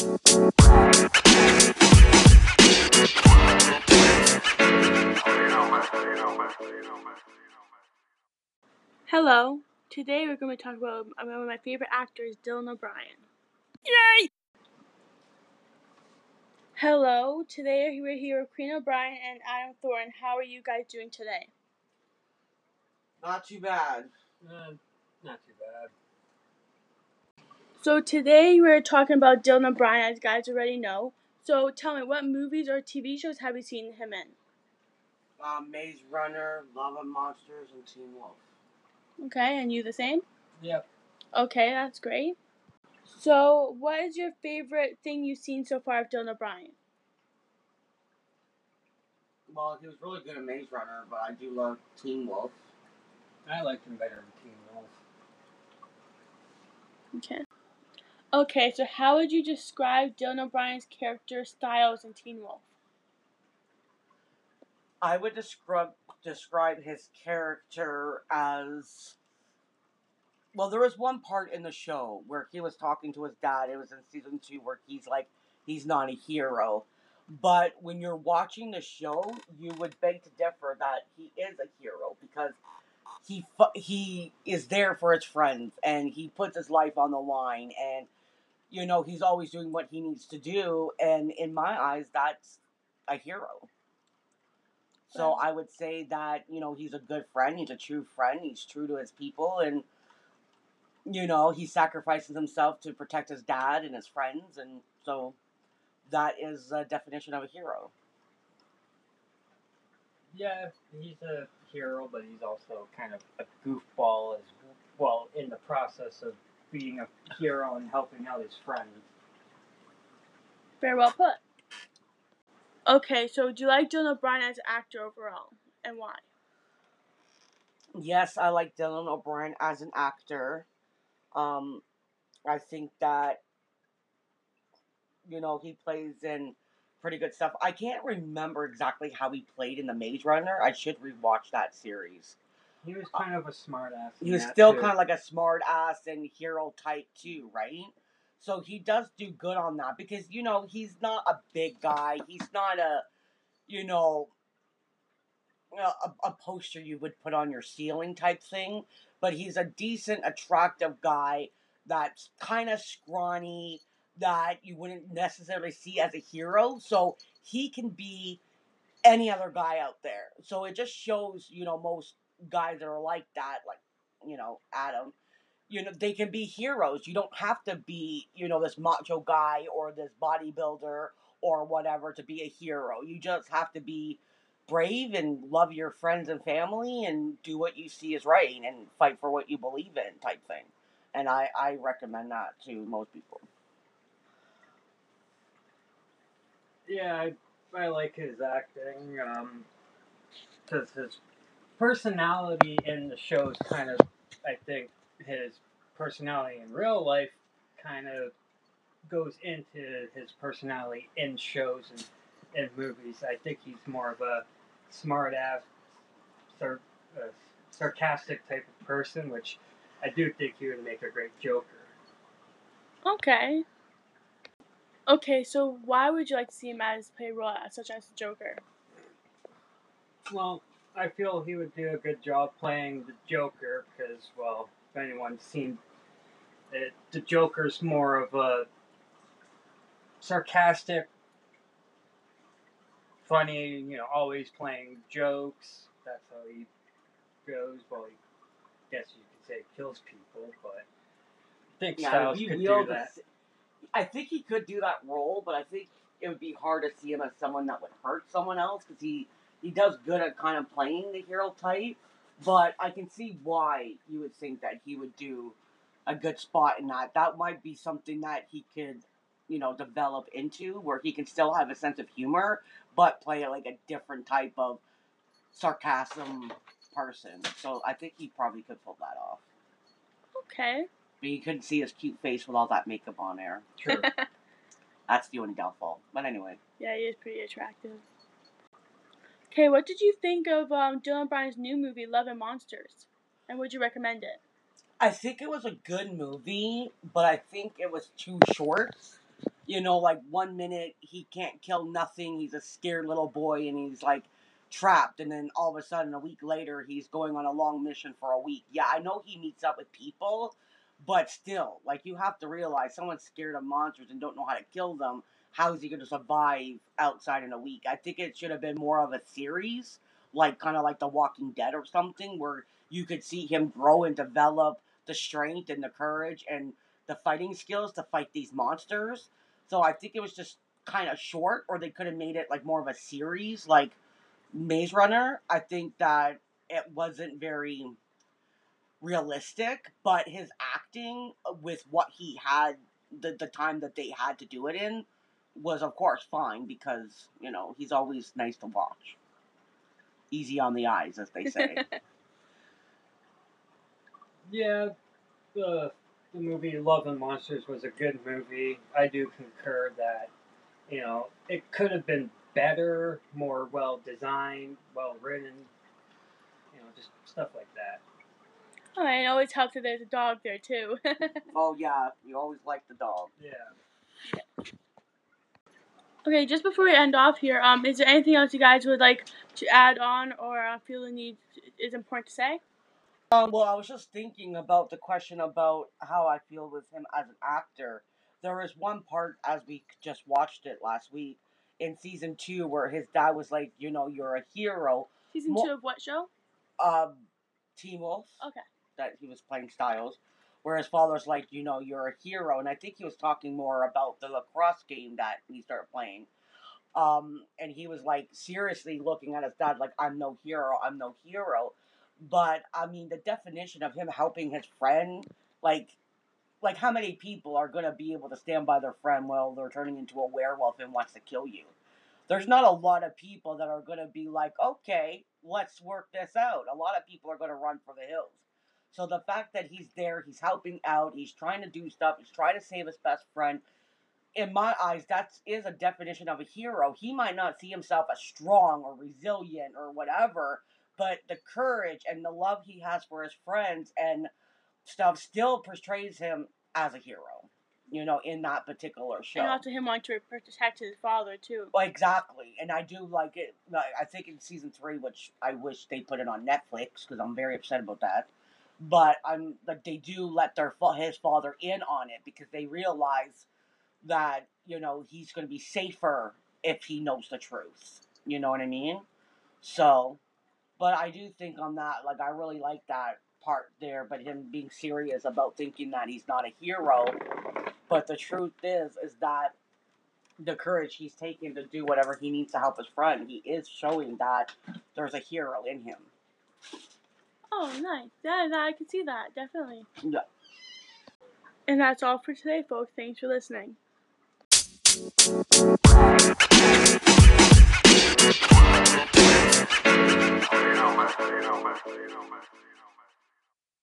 Hello. Today we're going to talk about one of my favorite actors, Dylan O'Brien. Yay! Hello. Today we're here with Queen O'Brien and Adam Thornton. How are you guys doing today? Not too bad. Uh, not too bad. So today we're talking about Dylan O'Brien, as you guys already know. So tell me, what movies or TV shows have you seen him in? Um, Maze Runner, Love and Monsters, and Teen Wolf. Okay, and you the same? Yep. Okay, that's great. So, what is your favorite thing you've seen so far of Dylan O'Brien? Well, he was really good at Maze Runner, but I do love Teen Wolf. I liked him better than Teen Wolf. Okay. Okay, so how would you describe Dylan O'Brien's character Stiles in Teen Wolf? I would describe describe his character as well. There was one part in the show where he was talking to his dad. It was in season two where he's like, he's not a hero. But when you're watching the show, you would beg to differ that he is a hero because he he is there for his friends and he puts his life on the line and you know he's always doing what he needs to do and in my eyes that's a hero. So. I would say that, you know, he's a good friend, he's a true friend, he's true to his people and you know, he sacrifices himself to protect his dad and his friends and so that is a definition of a hero. Yeah, he's a hero, but he's also kind of a goofball as well in the process of being a hero and helping out his friends. Very well put. Okay, so do you like Dylan O'Brien as an actor overall, and why? Yes, I like Dylan O'Brien as an actor. Um, I think that you know he plays in pretty good stuff. I can't remember exactly how he played in the Maze Runner. I should rewatch that series. He was kind of a smart ass. He was still kind of like a smart ass and hero type too, right? So he does do good on that because you know he's not a big guy. He's not a, you know, a, a poster you would put on your ceiling type thing. But he's a decent, attractive guy that's kind of scrawny that you wouldn't necessarily see as a hero. So he can be any other guy out there. So it just shows, you know, most guys that are like that, like, you know, Adam, you know, they can be heroes. You don't have to be, you know, this macho guy or this bodybuilder or whatever to be a hero. You just have to be brave and love your friends and family and do what you see is right and fight for what you believe in type thing. And I, I recommend that to most people. Yeah, I, I like his acting. Um, because his personality in the shows kind of, I think, his personality in real life kind of goes into his personality in shows and in movies. I think he's more of a smart ass, sar- uh, sarcastic type of person, which I do think he would make a great Joker. Okay. Okay, so why would you like to see him as play a role as such as Joker? Well, I feel he would do a good job playing the Joker because, well, if anyone's seen it, the Joker's more of a sarcastic, funny, you know, always playing jokes. That's how he goes. Well, he guess you could say kills people, but I think Stiles he could do that. I think he could do that role, but I think it would be hard to see him as someone that would hurt someone else because he he does good at kind of playing the hero type. But I can see why you would think that he would do a good spot in that. That might be something that he could, you know, develop into where he can still have a sense of humor, but play like a different type of sarcasm person. So I think he probably could pull that off. Okay. But you couldn't see his cute face with all that makeup on there. True. That's the only downfall. But anyway, Yeah, he is pretty attractive. Okay, what did you think of um, Dylan Bryan's new movie, Love and Monsters? And would you recommend it? I think it was a good movie, but I think it was too short. you know, like one minute he can't kill nothing, he's a scared little boy and he's like trapped, and then all of a sudden, a week later, he's going on a long mission for a week. Yeah, I know he meets up with people, but still, like, you have to realize someone's scared of monsters and don't know how to kill them. How is he going to survive outside in a week? I think it should have been more of a series, like kind of like The Walking Dead or something, where you could see him grow and develop the strength and the courage and the fighting skills to fight these monsters. So I think it was just kind of short, or they could have made it like more of a series, like Maze Runner. I think that it wasn't very realistic, but his acting with what he had, the, the time that they had to do it in, was of course fine because, you know, he's always nice to watch. Easy on the eyes, as they say. Yeah, the the movie Love and Monsters was a good movie. I do concur that you know it could have been better, more well designed, well written. You know, just stuff like that. Oh, and it always helps that there's a dog there too. oh yeah, you always like the dog. Yeah. okay, just before we end off here, um, is there anything else you guys would like to add on or uh, feel the need is important to say? Um, well, I was just thinking about the question about how I feel with him as an actor. There is one part as we just watched it last week in season two where his dad was like, you know, you're a hero. Season Mo- two of what show? Um, Teen Wolf. Okay. That he was playing Stiles, where his father's like, you know, you're a hero, and I think he was talking more about the lacrosse game that he started playing. Um, and he was like seriously looking at his dad like, I'm no hero, I'm no hero. But I mean, the definition of him helping his friend, like, like how many people are gonna be able to stand by their friend while they're turning into a werewolf and wants to kill you? There's not a lot of people that are gonna be like, okay, let's work this out. A lot of people are gonna run for the hills. So the fact that he's there, he's helping out, he's trying to do stuff, he's trying to save his best friend. In my eyes, that is a definition of a hero. He might not see himself as strong or resilient or whatever, but the courage and the love he has for his friends and stuff still portrays him as a hero. You know, in that particular show, and also him wanting to protect his father too. Well, exactly, and I do like it. I think in season three, which I wish they put it on Netflix because I'm very upset about that. But I'm like they do let their his father in on it because they realize that you know he's going to be safer if he knows the truth. You know what I mean? So but I do think on that, like, I really like that part there, but him being serious about thinking that he's not a hero. But the truth is, is that the courage he's taking to do whatever he needs to help his friend, he is showing that there's a hero in him. Oh, nice. Yeah, I can see that. Definitely. Yeah. And that's all for today, folks. Thanks for listening.